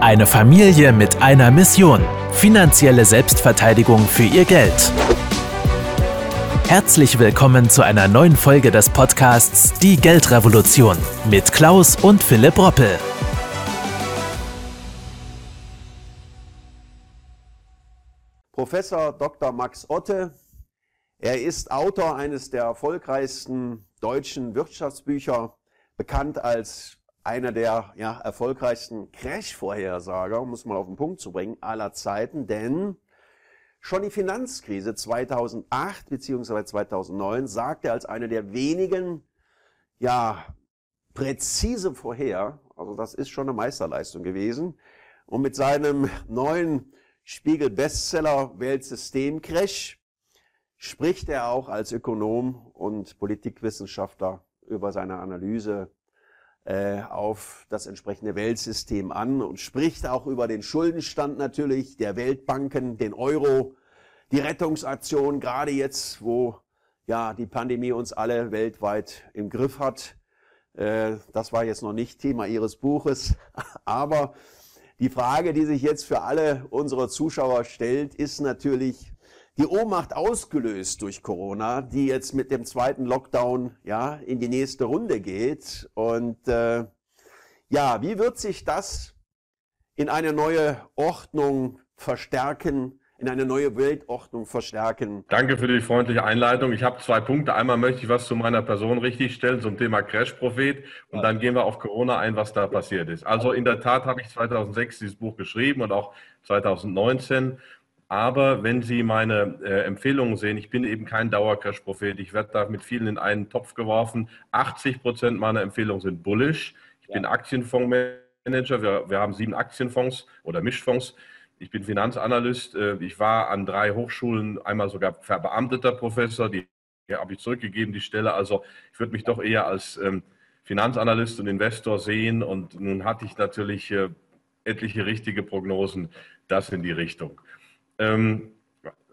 Eine Familie mit einer Mission. Finanzielle Selbstverteidigung für ihr Geld. Herzlich willkommen zu einer neuen Folge des Podcasts Die Geldrevolution mit Klaus und Philipp Roppel. Professor Dr. Max Otte. Er ist Autor eines der erfolgreichsten deutschen Wirtschaftsbücher, bekannt als einer der ja, erfolgreichsten Crash-Vorhersager, muss man auf den Punkt zu bringen, aller Zeiten, denn schon die Finanzkrise 2008 bzw. 2009 sagte er als einer der wenigen, ja, präzise vorher, also das ist schon eine Meisterleistung gewesen, und mit seinem neuen Spiegel-Bestseller Weltsystem-Crash spricht er auch als Ökonom und Politikwissenschaftler über seine Analyse äh, auf das entsprechende Weltsystem an und spricht auch über den Schuldenstand natürlich der Weltbanken, den Euro, die Rettungsaktion, gerade jetzt, wo ja die Pandemie uns alle weltweit im Griff hat. Äh, das war jetzt noch nicht Thema Ihres Buches, aber die Frage, die sich jetzt für alle unsere Zuschauer stellt, ist natürlich, die Ohnmacht ausgelöst durch Corona, die jetzt mit dem zweiten Lockdown ja in die nächste Runde geht. Und äh, ja, wie wird sich das in eine neue Ordnung verstärken, in eine neue Weltordnung verstärken? Danke für die freundliche Einleitung. Ich habe zwei Punkte. Einmal möchte ich was zu meiner Person richtigstellen zum Thema Crash-Prophet und dann gehen wir auf Corona ein, was da passiert ist. Also in der Tat habe ich 2006 dieses Buch geschrieben und auch 2019 aber wenn Sie meine äh, Empfehlungen sehen, ich bin eben kein Dauercrash-Prophet, ich werde da mit vielen in einen Topf geworfen. 80 Prozent meiner Empfehlungen sind bullish. Ich ja. bin Aktienfondsmanager, wir, wir haben sieben Aktienfonds oder Mischfonds. Ich bin Finanzanalyst. Äh, ich war an drei Hochschulen, einmal sogar verbeamteter Professor, die habe ich zurückgegeben, die Stelle. Also ich würde mich doch eher als ähm, Finanzanalyst und Investor sehen. Und nun hatte ich natürlich äh, etliche richtige Prognosen, das in die Richtung ähm,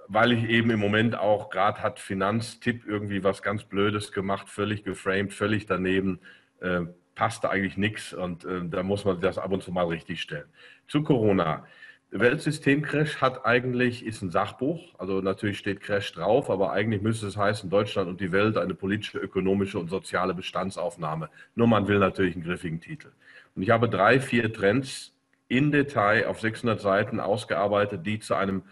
weil ich eben im Moment auch gerade hat Finanztipp irgendwie was ganz Blödes gemacht, völlig geframed, völlig daneben, äh, passte eigentlich nichts und äh, da muss man das ab und zu mal richtig stellen. Zu Corona. Weltsystemcrash hat eigentlich, ist ein Sachbuch, also natürlich steht Crash drauf, aber eigentlich müsste es heißen, Deutschland und die Welt eine politische, ökonomische und soziale Bestandsaufnahme. Nur man will natürlich einen griffigen Titel. Und ich habe drei, vier Trends in Detail auf 600 Seiten ausgearbeitet, die zu einem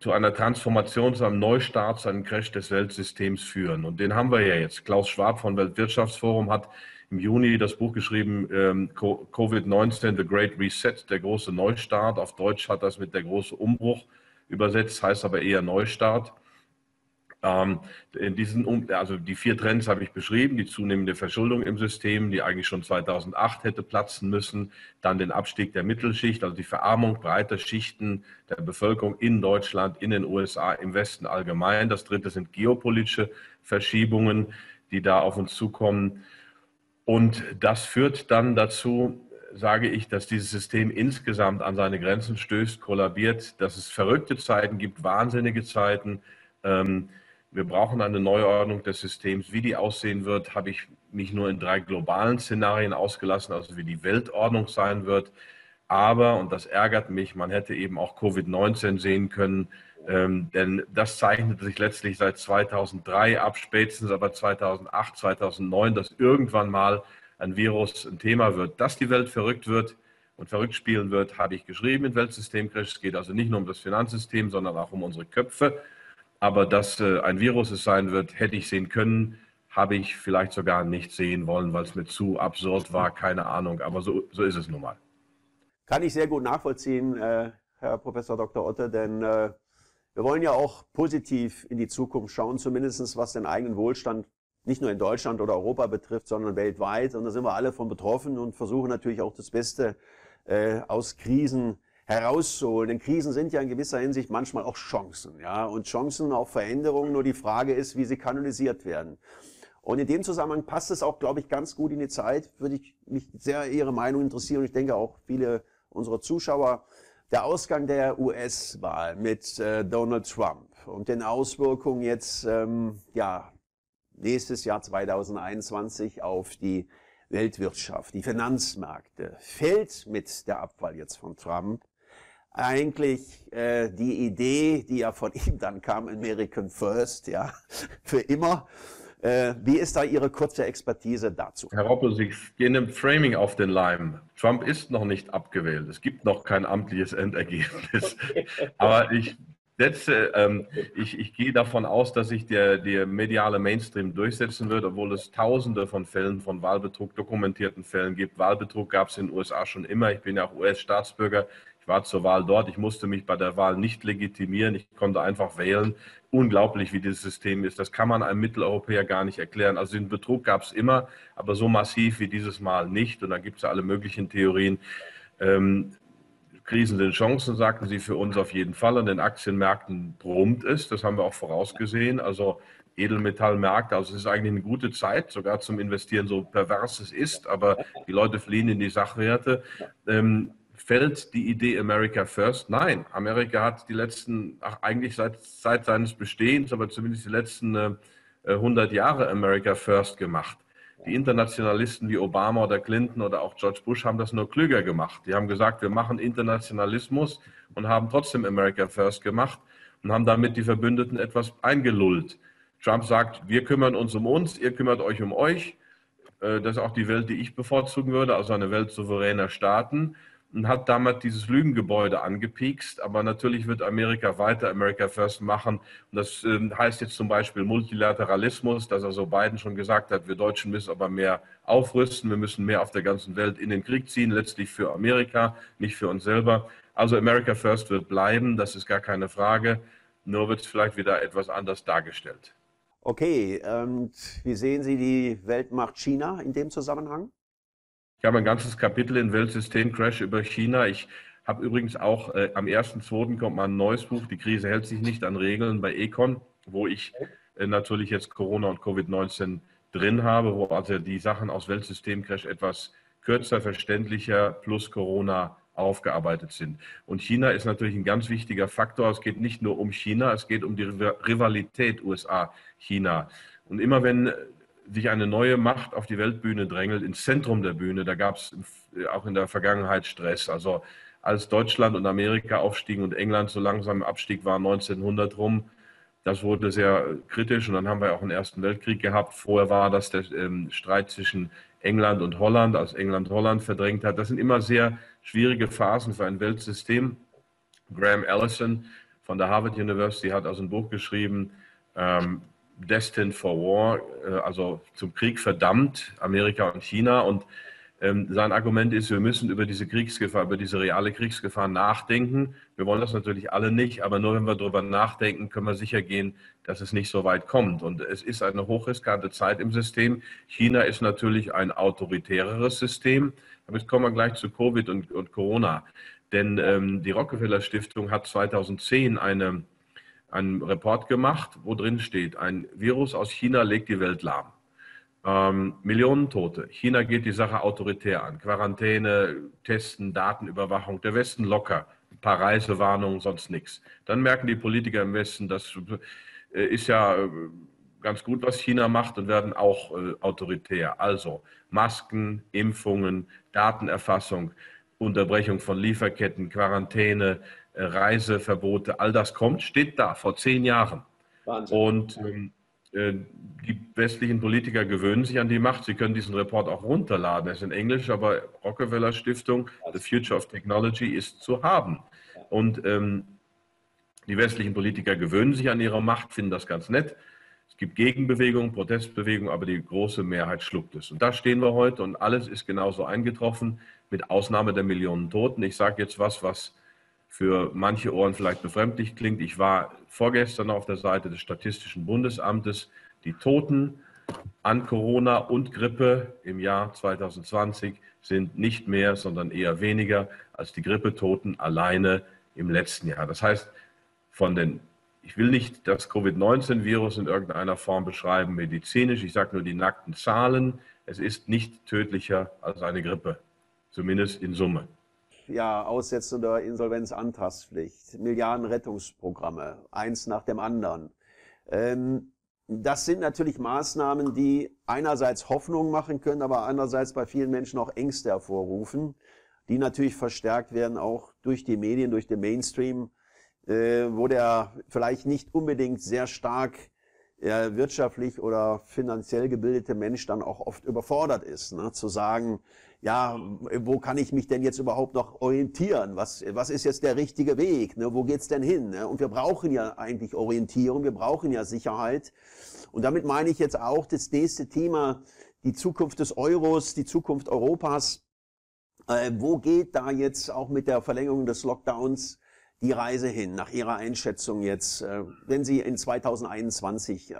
zu einer Transformation, zu einem Neustart, zu einem Crash des Weltsystems führen. Und den haben wir ja jetzt. Klaus Schwab von Weltwirtschaftsforum hat im Juni das Buch geschrieben, ähm, Covid-19, The Great Reset, der große Neustart. Auf Deutsch hat das mit der große Umbruch übersetzt, heißt aber eher Neustart. Ähm, diesen, also die vier Trends habe ich beschrieben, die zunehmende Verschuldung im System, die eigentlich schon 2008 hätte platzen müssen, dann den Abstieg der Mittelschicht, also die Verarmung breiter Schichten der Bevölkerung in Deutschland, in den USA, im Westen allgemein. Das dritte sind geopolitische Verschiebungen, die da auf uns zukommen. Und das führt dann dazu, sage ich, dass dieses System insgesamt an seine Grenzen stößt, kollabiert, dass es verrückte Zeiten gibt, wahnsinnige Zeiten. Ähm, wir brauchen eine Neuordnung des Systems. Wie die aussehen wird, habe ich mich nur in drei globalen Szenarien ausgelassen, also wie die Weltordnung sein wird. Aber, und das ärgert mich, man hätte eben auch Covid-19 sehen können, ähm, denn das zeichnete sich letztlich seit 2003 ab, spätestens aber 2008, 2009, dass irgendwann mal ein Virus ein Thema wird. Dass die Welt verrückt wird und verrückt spielen wird, habe ich geschrieben in Weltsystemcrash. Es geht also nicht nur um das Finanzsystem, sondern auch um unsere Köpfe. Aber dass äh, ein Virus es sein wird, hätte ich sehen können, habe ich vielleicht sogar nicht sehen wollen, weil es mir zu absurd war, keine Ahnung. Aber so, so ist es nun mal. Kann ich sehr gut nachvollziehen, äh, Herr Professor Dr. Otte, denn äh, wir wollen ja auch positiv in die Zukunft schauen, zumindest was den eigenen Wohlstand nicht nur in Deutschland oder Europa betrifft, sondern weltweit. Und da sind wir alle von betroffen und versuchen natürlich auch das Beste äh, aus Krisen herauszuholen. Denn Krisen sind ja in gewisser Hinsicht manchmal auch Chancen, ja, und Chancen auf Veränderungen. Nur die Frage ist, wie sie kanalisiert werden. Und in dem Zusammenhang passt es auch, glaube ich, ganz gut in die Zeit. Würde ich mich sehr Ihre Meinung interessieren. Ich denke auch viele unserer Zuschauer. Der Ausgang der US-Wahl mit äh, Donald Trump und den Auswirkungen jetzt, ähm, ja, nächstes Jahr 2021 auf die Weltwirtschaft, die Finanzmärkte, fällt mit der Abwahl jetzt von Trump eigentlich äh, die Idee, die ja von ihm dann kam, American First, ja, für immer. Äh, wie ist da Ihre kurze Expertise dazu? Herr Roppel, Sie gehen im Framing auf den Leim. Trump ist noch nicht abgewählt. Es gibt noch kein amtliches Endergebnis. Aber ich setze, ähm, ich, ich gehe davon aus, dass sich der, der mediale Mainstream durchsetzen wird, obwohl es tausende von Fällen von Wahlbetrug, dokumentierten Fällen gibt. Wahlbetrug gab es in den USA schon immer. Ich bin ja auch US-Staatsbürger war zur Wahl dort. Ich musste mich bei der Wahl nicht legitimieren. Ich konnte einfach wählen. Unglaublich, wie dieses System ist. Das kann man einem Mitteleuropäer gar nicht erklären. Also den Betrug gab es immer, aber so massiv wie dieses Mal nicht. Und da gibt es ja alle möglichen Theorien. Ähm, Krisen sind Chancen, sagten sie für uns auf jeden Fall. An den Aktienmärkten brummt es. Das haben wir auch vorausgesehen. Also Edelmetallmärkte. Also es ist eigentlich eine gute Zeit, sogar zum Investieren, so pervers es ist, aber die Leute fliehen in die Sachwerte. Ähm, fällt die Idee America First? Nein, Amerika hat die letzten, ach, eigentlich seit, seit seines Bestehens, aber zumindest die letzten äh, 100 Jahre America First gemacht. Die Internationalisten wie Obama oder Clinton oder auch George Bush haben das nur klüger gemacht. Die haben gesagt, wir machen Internationalismus und haben trotzdem America First gemacht und haben damit die Verbündeten etwas eingelullt. Trump sagt, wir kümmern uns um uns, ihr kümmert euch um euch. Äh, das ist auch die Welt, die ich bevorzugen würde, also eine Welt souveräner Staaten und hat damit dieses Lügengebäude angepiekst. Aber natürlich wird Amerika weiter America First machen. Und das äh, heißt jetzt zum Beispiel Multilateralismus, dass also Biden schon gesagt hat, wir Deutschen müssen aber mehr aufrüsten, wir müssen mehr auf der ganzen Welt in den Krieg ziehen, letztlich für Amerika, nicht für uns selber. Also America First wird bleiben, das ist gar keine Frage. Nur wird es vielleicht wieder etwas anders dargestellt. Okay, und wie sehen Sie die Weltmacht China in dem Zusammenhang? Ich habe ein ganzes Kapitel in Weltsystem-Crash über China. Ich habe übrigens auch äh, am 1.2. kommt mal ein neues Buch, Die Krise hält sich nicht an Regeln bei Econ, wo ich äh, natürlich jetzt Corona und Covid-19 drin habe, wo also die Sachen aus Weltsystem-Crash etwas kürzer, verständlicher plus Corona aufgearbeitet sind. Und China ist natürlich ein ganz wichtiger Faktor. Es geht nicht nur um China, es geht um die Rivalität USA-China. Und immer wenn sich eine neue Macht auf die Weltbühne drängelt, ins Zentrum der Bühne. Da gab es auch in der Vergangenheit Stress. Also als Deutschland und Amerika aufstiegen und England so langsam im Abstieg war 1900 rum, das wurde sehr kritisch und dann haben wir auch einen Ersten Weltkrieg gehabt. Vorher war das der ähm, Streit zwischen England und Holland, als England Holland verdrängt hat. Das sind immer sehr schwierige Phasen für ein Weltsystem. Graham Allison von der Harvard University hat also ein Buch geschrieben, ähm, destined for war, äh, also zum Krieg verdammt, Amerika und China. Und ähm, sein Argument ist, wir müssen über diese Kriegsgefahr, über diese reale Kriegsgefahr nachdenken. Wir wollen das natürlich alle nicht, aber nur wenn wir darüber nachdenken, können wir sicher gehen, dass es nicht so weit kommt. Und es ist eine hochriskante Zeit im System. China ist natürlich ein autoritäreres System. Jetzt kommen wir gleich zu Covid und, und Corona. Denn ähm, die Rockefeller Stiftung hat 2010 eine einen Report gemacht, wo drin steht, ein Virus aus China legt die Welt lahm. Ähm, Millionen Tote. China geht die Sache autoritär an. Quarantäne, Testen, Datenüberwachung. Der Westen locker. Ein paar Reisewarnungen, sonst nichts. Dann merken die Politiker im Westen, das äh, ist ja äh, ganz gut, was China macht und werden auch äh, autoritär. Also Masken, Impfungen, Datenerfassung, Unterbrechung von Lieferketten, Quarantäne, Reiseverbote, all das kommt, steht da vor zehn Jahren. Wahnsinn. Und ähm, äh, die westlichen Politiker gewöhnen sich an die Macht. Sie können diesen Report auch runterladen. Er ist in Englisch, aber Rockefeller Stiftung, The Future of Technology, ist zu haben. Und ähm, die westlichen Politiker gewöhnen sich an ihre Macht, finden das ganz nett. Es gibt Gegenbewegungen, Protestbewegungen, aber die große Mehrheit schluckt es. Und da stehen wir heute und alles ist genauso eingetroffen, mit Ausnahme der Millionen Toten. Ich sage jetzt was, was für manche Ohren vielleicht befremdlich klingt. Ich war vorgestern auf der Seite des Statistischen Bundesamtes. Die Toten an Corona und Grippe im Jahr 2020 sind nicht mehr, sondern eher weniger als die Grippetoten alleine im letzten Jahr. Das heißt, von den, ich will nicht das Covid-19-Virus in irgendeiner Form beschreiben medizinisch, ich sage nur die nackten Zahlen. Es ist nicht tödlicher als eine Grippe, zumindest in Summe ja, Aussetzung der Insolvenzantragspflicht, Milliarden Rettungsprogramme, eins nach dem anderen. Ähm, das sind natürlich Maßnahmen, die einerseits Hoffnung machen können, aber andererseits bei vielen Menschen auch Ängste hervorrufen, die natürlich verstärkt werden auch durch die Medien, durch den Mainstream, äh, wo der vielleicht nicht unbedingt sehr stark wirtschaftlich oder finanziell gebildete Mensch dann auch oft überfordert ist, ne? zu sagen, ja, wo kann ich mich denn jetzt überhaupt noch orientieren? Was, was ist jetzt der richtige Weg? Ne? Wo geht's denn hin? Ne? Und wir brauchen ja eigentlich Orientierung, wir brauchen ja Sicherheit. Und damit meine ich jetzt auch das nächste Thema, die Zukunft des Euros, die Zukunft Europas. Äh, wo geht da jetzt auch mit der Verlängerung des Lockdowns die Reise hin, nach Ihrer Einschätzung jetzt, äh, wenn Sie in 2021 äh,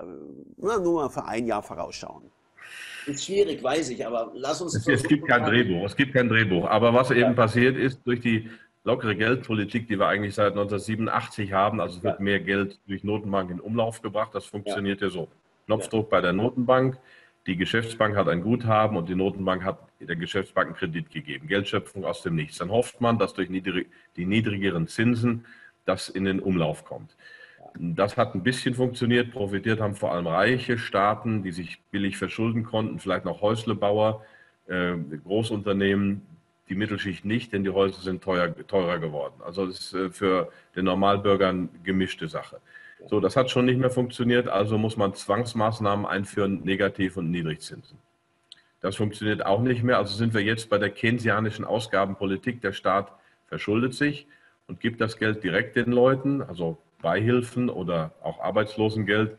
nur mal für ein Jahr vorausschauen? Ist schwierig, weiß ich, aber lass uns. Es, es gibt kein Drehbuch, es gibt kein Drehbuch. Aber was eben passiert ist, durch die lockere Geldpolitik, die wir eigentlich seit 1987 haben, also es wird ja. mehr Geld durch Notenbank in Umlauf gebracht, das funktioniert ja, ja so. Knopfdruck ja. bei der Notenbank, die Geschäftsbank hat ein Guthaben und die Notenbank hat der Geschäftsbank einen Kredit gegeben. Geldschöpfung aus dem Nichts. Dann hofft man, dass durch die niedrigeren Zinsen das in den Umlauf kommt. Das hat ein bisschen funktioniert. Profitiert haben vor allem reiche Staaten, die sich billig verschulden konnten, vielleicht noch Häuslebauer, äh, Großunternehmen, die Mittelschicht nicht, denn die Häuser sind teuer, teurer geworden. Also das ist äh, für den Normalbürger eine gemischte Sache. So, das hat schon nicht mehr funktioniert, also muss man Zwangsmaßnahmen einführen, Negativ- und Niedrigzinsen. Das funktioniert auch nicht mehr. Also sind wir jetzt bei der keynesianischen Ausgabenpolitik. Der Staat verschuldet sich und gibt das Geld direkt den Leuten, also Beihilfen oder auch Arbeitslosengeld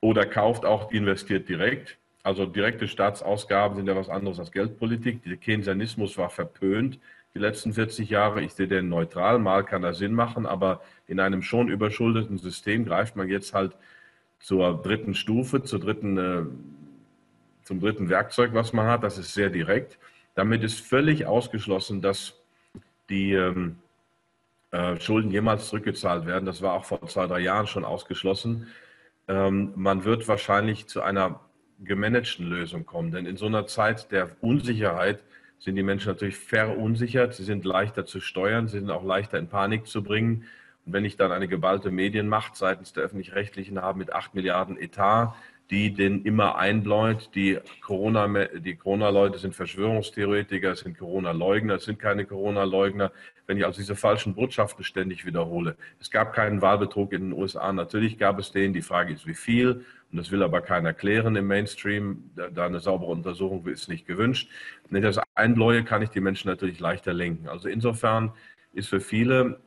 oder kauft auch, investiert direkt. Also direkte Staatsausgaben sind ja was anderes als Geldpolitik. Der Keynesianismus war verpönt die letzten 40 Jahre. Ich sehe den neutral, mal kann er Sinn machen, aber in einem schon überschuldeten System greift man jetzt halt zur dritten Stufe, zur dritten, äh, zum dritten Werkzeug, was man hat. Das ist sehr direkt. Damit ist völlig ausgeschlossen, dass die ähm, äh, Schulden jemals zurückgezahlt werden. Das war auch vor zwei, drei Jahren schon ausgeschlossen. Ähm, man wird wahrscheinlich zu einer gemanagten Lösung kommen, denn in so einer Zeit der Unsicherheit sind die Menschen natürlich verunsichert, sie sind leichter zu steuern, sie sind auch leichter in Panik zu bringen. Und wenn ich dann eine geballte Medienmacht seitens der Öffentlich-Rechtlichen habe mit 8 Milliarden Etat, die den immer einbläut. Die Corona-Leute die Corona sind Verschwörungstheoretiker, sind Corona-Leugner, sind keine Corona-Leugner. Wenn ich also diese falschen Botschaften ständig wiederhole. Es gab keinen Wahlbetrug in den USA. Natürlich gab es den. Die Frage ist, wie viel. Und das will aber keiner klären im Mainstream. Da eine saubere Untersuchung ist nicht gewünscht. Wenn ich das einbläue, kann ich die Menschen natürlich leichter lenken. Also insofern ist für viele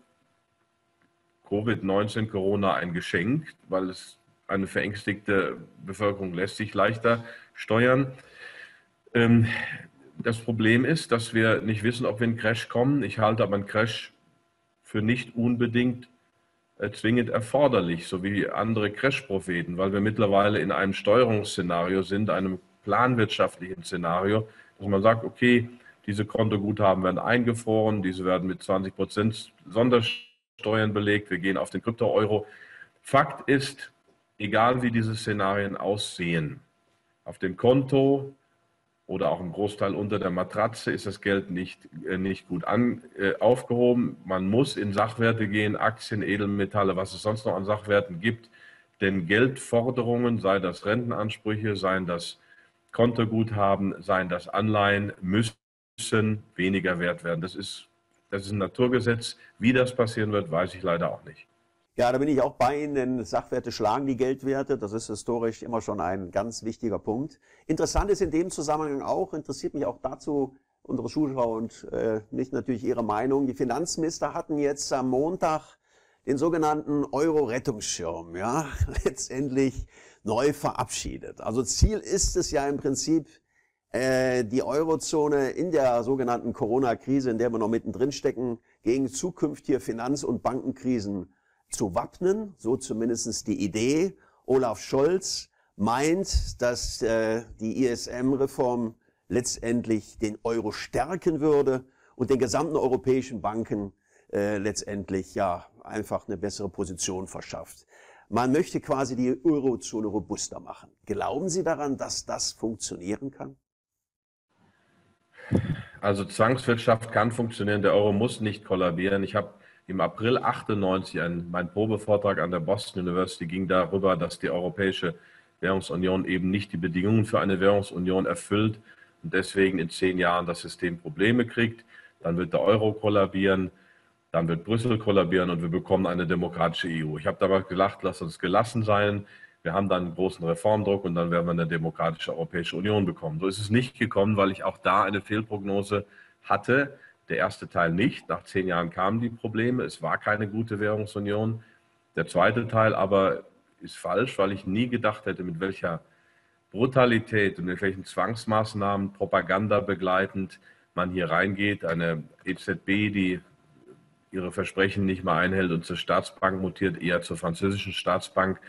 Covid-19, Corona ein Geschenk, weil es eine verängstigte Bevölkerung lässt sich leichter steuern. Ähm, das Problem ist, dass wir nicht wissen, ob wir in Crash kommen. Ich halte aber einen Crash für nicht unbedingt äh, zwingend erforderlich, so wie andere Crash-Propheten, weil wir mittlerweile in einem Steuerungsszenario sind, einem planwirtschaftlichen Szenario, dass man sagt, okay, diese Kontoguthaben werden eingefroren, diese werden mit 20 Prozent Sondersteuern belegt, wir gehen auf den Krypto-Euro. Fakt ist, egal wie diese Szenarien aussehen, auf dem Konto oder auch im Großteil unter der Matratze ist das Geld nicht, äh, nicht gut an, äh, aufgehoben. Man muss in Sachwerte gehen, Aktien, Edelmetalle, was es sonst noch an Sachwerten gibt. Denn Geldforderungen, sei das Rentenansprüche, seien das Kontoguthaben, seien das Anleihen, müssen weniger wert werden. Das ist, das ist ein Naturgesetz. Wie das passieren wird, weiß ich leider auch nicht. Ja, da bin ich auch bei Ihnen, denn Sachwerte schlagen die Geldwerte. Das ist historisch immer schon ein ganz wichtiger Punkt. Interessant ist in dem Zusammenhang auch, interessiert mich auch dazu unsere Zuschauer und äh, nicht natürlich Ihre Meinung. Die Finanzminister hatten jetzt am Montag den sogenannten Euro-Rettungsschirm, ja, letztendlich neu verabschiedet. Also Ziel ist es ja im Prinzip, äh, die Eurozone in der sogenannten Corona-Krise, in der wir noch mittendrin stecken, gegen zukünftige Finanz- und Bankenkrisen zu wappnen, so zumindest die Idee. Olaf Scholz meint, dass äh, die ISM-Reform letztendlich den Euro stärken würde und den gesamten europäischen Banken äh, letztendlich ja einfach eine bessere Position verschafft. Man möchte quasi die Eurozone robuster machen. Glauben Sie daran, dass das funktionieren kann? Also Zwangswirtschaft kann funktionieren, der Euro muss nicht kollabieren. Ich habe im April 98, ein, mein Probevortrag an der Boston University ging darüber, dass die Europäische Währungsunion eben nicht die Bedingungen für eine Währungsunion erfüllt und deswegen in zehn Jahren das System Probleme kriegt. Dann wird der Euro kollabieren, dann wird Brüssel kollabieren und wir bekommen eine demokratische EU. Ich habe damals gelacht, lass uns gelassen sein. Wir haben dann einen großen Reformdruck und dann werden wir eine demokratische Europäische Union bekommen. So ist es nicht gekommen, weil ich auch da eine Fehlprognose hatte. Der erste Teil nicht. Nach zehn Jahren kamen die Probleme. Es war keine gute Währungsunion. Der zweite Teil aber ist falsch, weil ich nie gedacht hätte, mit welcher Brutalität und mit welchen Zwangsmaßnahmen, Propaganda begleitend man hier reingeht. Eine EZB, die ihre Versprechen nicht mal einhält und zur Staatsbank mutiert, eher zur französischen Staatsbank.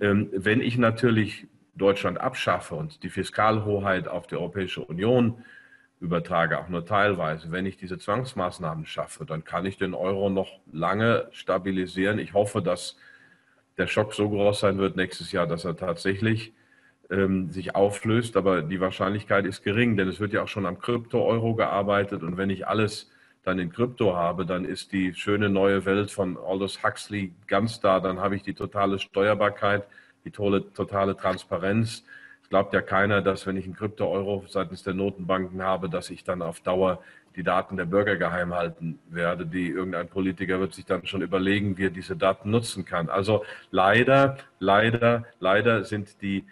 Ähm, wenn ich natürlich Deutschland abschaffe und die Fiskalhoheit auf die Europäische Union übertrage, auch nur teilweise, wenn ich diese Zwangsmaßnahmen schaffe, dann kann ich den Euro noch lange stabilisieren. Ich hoffe, dass der Schock so groß sein wird nächstes Jahr, dass er tatsächlich ähm, sich auflöst. Aber die Wahrscheinlichkeit ist gering, denn es wird ja auch schon am Krypto-Euro gearbeitet. Und wenn ich alles dann in Krypto habe, dann ist die schöne neue Welt von Aldous Huxley ganz da. Dann habe ich die totale Steuerbarkeit, die totale Transparenz. Glaubt ja keiner, dass wenn ich einen Krypto-Euro seitens der Notenbanken habe, dass ich dann auf Dauer die Daten der Bürger geheim halten werde. Die irgendein Politiker wird sich dann schon überlegen, wie er diese Daten nutzen kann. Also leider, leider, leider sind die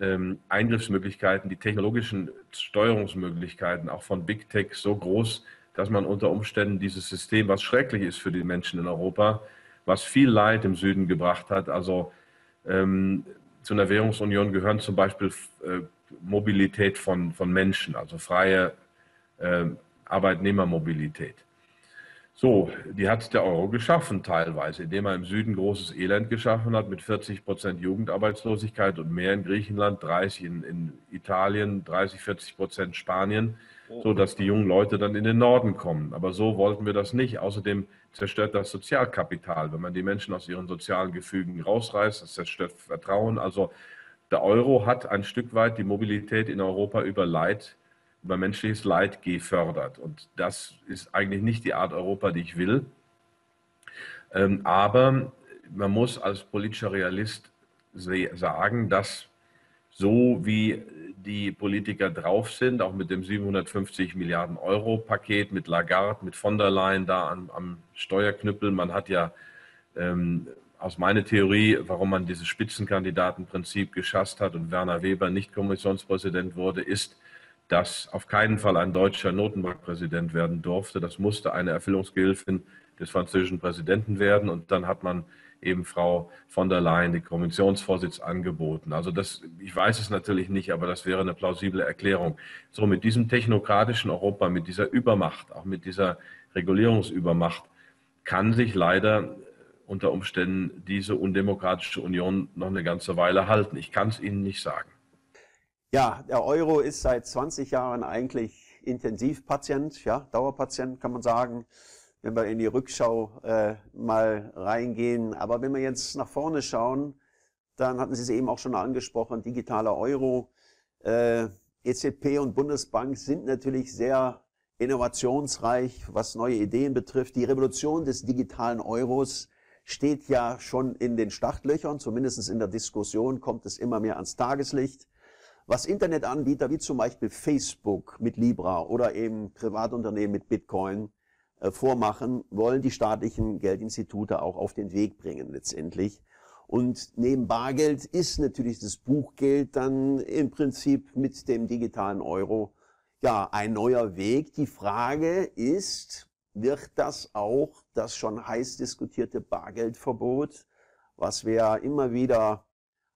ähm, Eingriffsmöglichkeiten, die technologischen Steuerungsmöglichkeiten auch von Big Tech so groß, dass man unter Umständen dieses System, was schrecklich ist für die Menschen in Europa, was viel Leid im Süden gebracht hat, also ähm, zu einer Währungsunion gehören zum Beispiel äh, Mobilität von, von Menschen, also freie äh, Arbeitnehmermobilität. So, die hat der Euro geschaffen teilweise, indem er im Süden großes Elend geschaffen hat mit 40 Prozent Jugendarbeitslosigkeit und mehr in Griechenland, 30 in, in Italien, 30, 40 Prozent Spanien so dass die jungen Leute dann in den Norden kommen. Aber so wollten wir das nicht. Außerdem zerstört das Sozialkapital. Wenn man die Menschen aus ihren sozialen Gefügen rausreißt, das zerstört Vertrauen. Also der Euro hat ein Stück weit die Mobilität in Europa über Leid, über menschliches Leid gefördert. Und das ist eigentlich nicht die Art Europa, die ich will. Ähm, aber man muss als politischer Realist sagen, dass so wie die Politiker drauf sind, auch mit dem 750 Milliarden Euro Paket, mit Lagarde, mit von der Leyen da am, am Steuerknüppel. Man hat ja ähm, aus meiner Theorie, warum man dieses Spitzenkandidatenprinzip geschasst hat und Werner Weber nicht Kommissionspräsident wurde, ist, dass auf keinen Fall ein deutscher Notenbankpräsident werden durfte. Das musste eine Erfüllungsgehilfin des französischen Präsidenten werden. Und dann hat man eben Frau von der Leyen die Kommissionsvorsitz angeboten. Also das, ich weiß es natürlich nicht, aber das wäre eine plausible Erklärung. So mit diesem technokratischen Europa, mit dieser Übermacht, auch mit dieser Regulierungsübermacht, kann sich leider unter Umständen diese undemokratische Union noch eine ganze Weile halten. Ich kann es Ihnen nicht sagen. Ja, der Euro ist seit 20 Jahren eigentlich Intensivpatient, ja, Dauerpatient kann man sagen wenn wir in die Rückschau äh, mal reingehen. Aber wenn wir jetzt nach vorne schauen, dann hatten Sie es eben auch schon angesprochen, digitaler Euro. Äh, EZB und Bundesbank sind natürlich sehr innovationsreich, was neue Ideen betrifft. Die Revolution des digitalen Euros steht ja schon in den Startlöchern, zumindest in der Diskussion kommt es immer mehr ans Tageslicht. Was Internetanbieter wie zum Beispiel Facebook mit Libra oder eben Privatunternehmen mit Bitcoin äh, vormachen, wollen die staatlichen Geldinstitute auch auf den Weg bringen letztendlich. Und neben Bargeld ist natürlich das Buchgeld dann im Prinzip mit dem digitalen Euro ja ein neuer Weg. Die Frage ist, wird das auch das schon heiß diskutierte Bargeldverbot, was wir immer wieder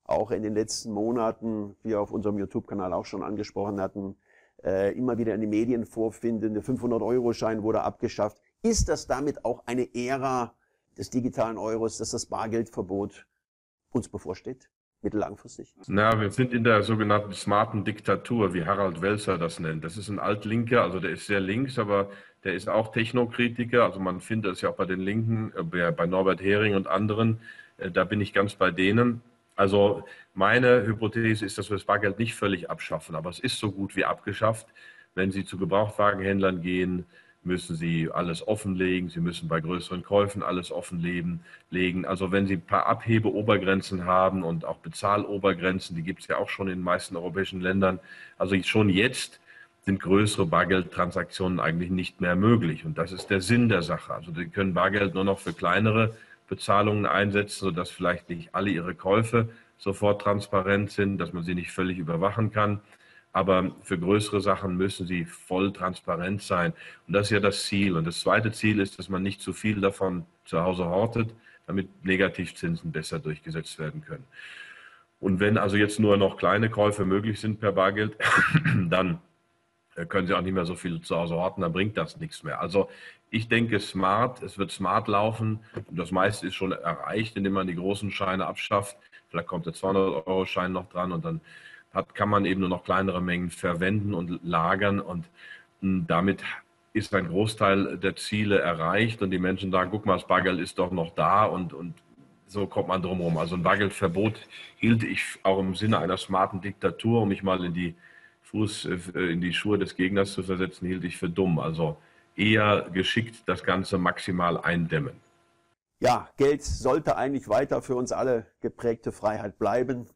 auch in den letzten Monaten, wie wir auf unserem YouTube-Kanal auch schon angesprochen hatten, äh, immer wieder in den Medien vorfinden. Der 500-Euro-Schein wurde abgeschafft. Ist das damit auch eine Ära des digitalen Euros, dass das Bargeldverbot uns bevorsteht? mittellangfristig? Na, wir sind in der sogenannten smarten Diktatur, wie Harald Welzer das nennt. Das ist ein Altlinker, also der ist sehr links, aber der ist auch Technokritiker. Also man findet es ja auch bei den Linken, äh, bei Norbert Hering und anderen. Äh, da bin ich ganz bei denen. Also meine Hypothese ist, dass wir das Bargeld nicht völlig abschaffen, aber es ist so gut wie abgeschafft. Wenn Sie zu Gebrauchtwagenhändlern gehen, müssen Sie alles offenlegen. Sie müssen bei größeren Käufen alles offenlegen. Also wenn Sie ein paar Abhebeobergrenzen haben und auch Bezahlobergrenzen, die gibt es ja auch schon in den meisten europäischen Ländern. Also schon jetzt sind größere Bargeldtransaktionen eigentlich nicht mehr möglich. Und das ist der Sinn der Sache. Also Sie können Bargeld nur noch für kleinere Bezahlungen einsetzen, sodass vielleicht nicht alle Ihre Käufe sofort transparent sind, dass man sie nicht völlig überwachen kann. Aber für größere Sachen müssen sie voll transparent sein. Und das ist ja das Ziel. Und das zweite Ziel ist, dass man nicht zu viel davon zu Hause hortet, damit Negativzinsen besser durchgesetzt werden können. Und wenn also jetzt nur noch kleine Käufe möglich sind per Bargeld, dann können Sie auch nicht mehr so viel zu Hause horten, dann bringt das nichts mehr. Also ich denke smart, es wird smart laufen und das meiste ist schon erreicht, indem man die großen Scheine abschafft. Vielleicht kommt der 200-Euro-Schein noch dran und dann hat, kann man eben nur noch kleinere Mengen verwenden und lagern und hm, damit ist ein Großteil der Ziele erreicht und die Menschen sagen, guck mal, das Bargeld ist doch noch da und, und so kommt man drumherum. Also ein Bargeldverbot hielt ich auch im Sinne einer smarten Diktatur, um mich mal in die Fuß äh, in die Schuhe des Gegners zu versetzen, hielt ich für dumm. Also eher geschickt das Ganze maximal eindämmen. Ja, Geld sollte eigentlich weiter für uns alle geprägte Freiheit bleiben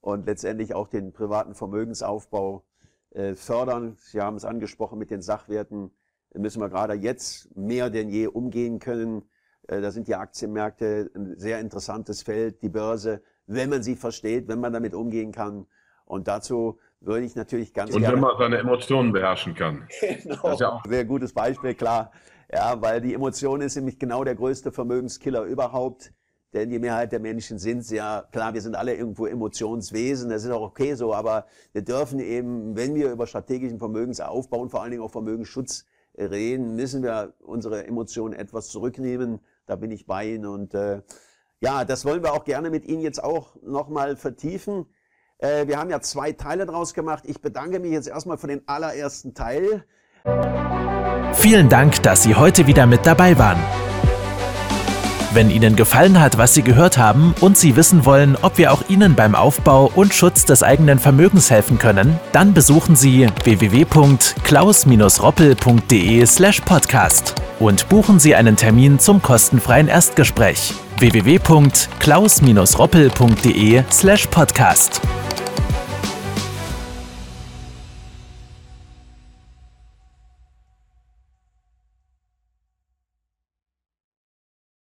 und letztendlich auch den privaten Vermögensaufbau äh, fördern. Sie haben es angesprochen mit den Sachwerten, müssen wir gerade jetzt mehr denn je umgehen können. Äh, da sind die Aktienmärkte ein sehr interessantes Feld, die Börse, wenn man sie versteht, wenn man damit umgehen kann. Und dazu würde ich natürlich ganz Und wenn man seine Emotionen beherrschen kann. Genau. Das ist ja auch ein sehr gutes Beispiel, klar. Ja, weil die Emotion ist nämlich genau der größte Vermögenskiller überhaupt. Denn die Mehrheit der Menschen sind ja, klar, wir sind alle irgendwo Emotionswesen, das ist auch okay so, aber wir dürfen eben, wenn wir über strategischen Vermögensaufbau und vor allen Dingen auch Vermögensschutz reden, müssen wir unsere Emotionen etwas zurücknehmen. Da bin ich bei Ihnen und äh, ja, das wollen wir auch gerne mit Ihnen jetzt auch nochmal vertiefen. Äh, wir haben ja zwei Teile draus gemacht. Ich bedanke mich jetzt erstmal für den allerersten Teil. Vielen Dank, dass Sie heute wieder mit dabei waren. Wenn Ihnen gefallen hat, was Sie gehört haben und Sie wissen wollen, ob wir auch Ihnen beim Aufbau und Schutz des eigenen Vermögens helfen können, dann besuchen Sie www.klaus-roppel.de/podcast und buchen Sie einen Termin zum kostenfreien Erstgespräch www.klaus-roppel.de/podcast. Bye.